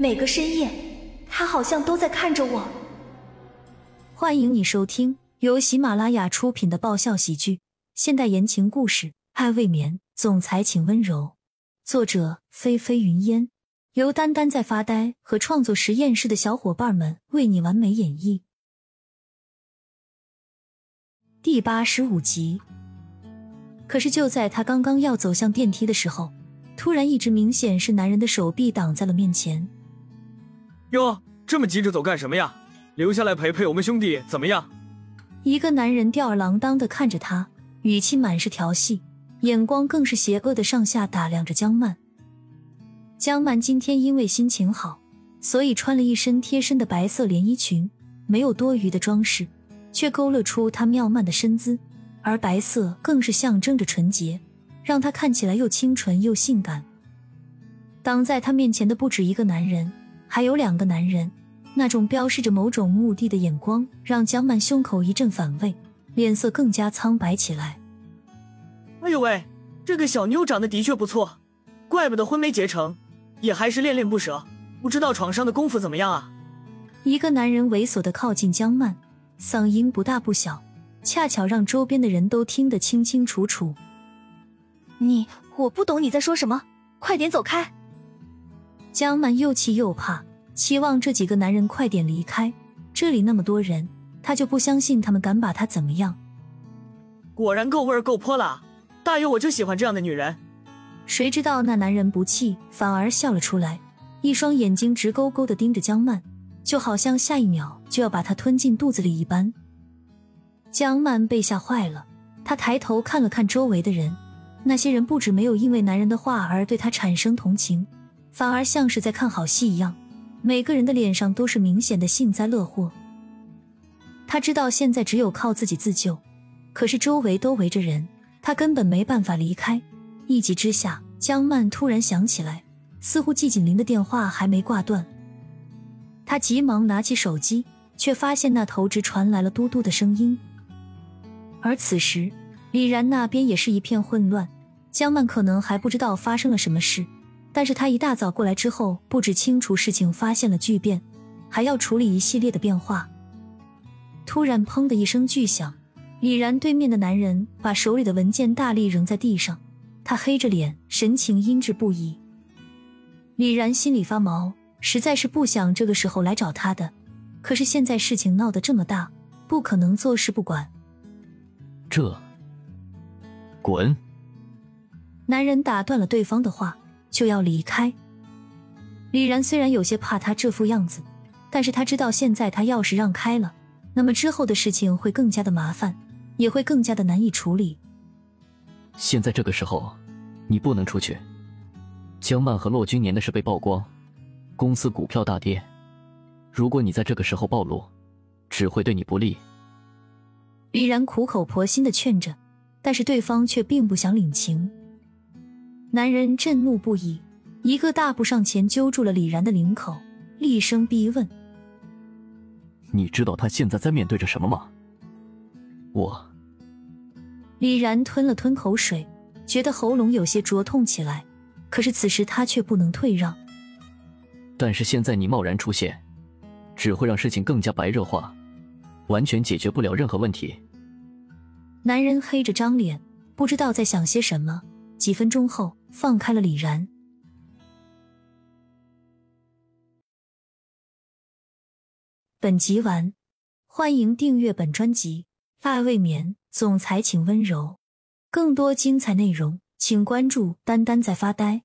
每个深夜，他好像都在看着我。欢迎你收听由喜马拉雅出品的爆笑喜剧、现代言情故事《爱未眠》，总裁请温柔。作者：菲菲云烟，由丹丹在发呆和创作实验室的小伙伴们为你完美演绎。第八十五集。可是就在他刚刚要走向电梯的时候，突然一只明显是男人的手臂挡在了面前。哟，这么急着走干什么呀？留下来陪陪我们兄弟怎么样？一个男人吊儿郎当的看着他，语气满是调戏，眼光更是邪恶的上下打量着江曼。江曼今天因为心情好，所以穿了一身贴身的白色连衣裙，没有多余的装饰，却勾勒出她妙曼的身姿。而白色更是象征着纯洁，让她看起来又清纯又性感。挡在她面前的不止一个男人，还有两个男人，那种标示着某种目的的眼光，让江曼胸口一阵反胃，脸色更加苍白起来。哎呦喂，这个小妞长得的确不错，怪不得婚没结成，也还是恋恋不舍。不知道床上的功夫怎么样啊？一个男人猥琐的靠近江曼，嗓音不大不小。恰巧让周边的人都听得清清楚楚。你，我不懂你在说什么，快点走开！江曼又气又怕，期望这几个男人快点离开。这里那么多人，他就不相信他们敢把他怎么样。果然够味儿够泼辣，大爷我就喜欢这样的女人。谁知道那男人不气，反而笑了出来，一双眼睛直勾勾的盯着江曼，就好像下一秒就要把她吞进肚子里一般。江曼被吓坏了，她抬头看了看周围的人，那些人不止没有因为男人的话而对她产生同情，反而像是在看好戏一样，每个人的脸上都是明显的幸灾乐祸。他知道现在只有靠自己自救，可是周围都围着人，他根本没办法离开。一急之下，江曼突然想起来，似乎季锦林的电话还没挂断，他急忙拿起手机，却发现那头只传来了嘟嘟的声音。而此时，李然那边也是一片混乱。江曼可能还不知道发生了什么事，但是他一大早过来之后，不止清除事情发现了巨变，还要处理一系列的变化。突然，砰的一声巨响，李然对面的男人把手里的文件大力扔在地上，他黑着脸，神情阴鸷不已。李然心里发毛，实在是不想这个时候来找他的，可是现在事情闹得这么大，不可能坐视不管。这，滚！男人打断了对方的话，就要离开。李然虽然有些怕他这副样子，但是他知道现在他要是让开了，那么之后的事情会更加的麻烦，也会更加的难以处理。现在这个时候，你不能出去。江曼和骆君年的事被曝光，公司股票大跌。如果你在这个时候暴露，只会对你不利。李然苦口婆心的劝着，但是对方却并不想领情。男人震怒不已，一个大步上前揪住了李然的领口，厉声逼问：“你知道他现在在面对着什么吗？”我。李然吞了吞口水，觉得喉咙有些灼痛起来，可是此时他却不能退让。但是现在你贸然出现，只会让事情更加白热化。完全解决不了任何问题。男人黑着张脸，不知道在想些什么。几分钟后，放开了李然。本集完，欢迎订阅本专辑《爱未眠》，总裁请温柔。更多精彩内容，请关注“丹丹在发呆”。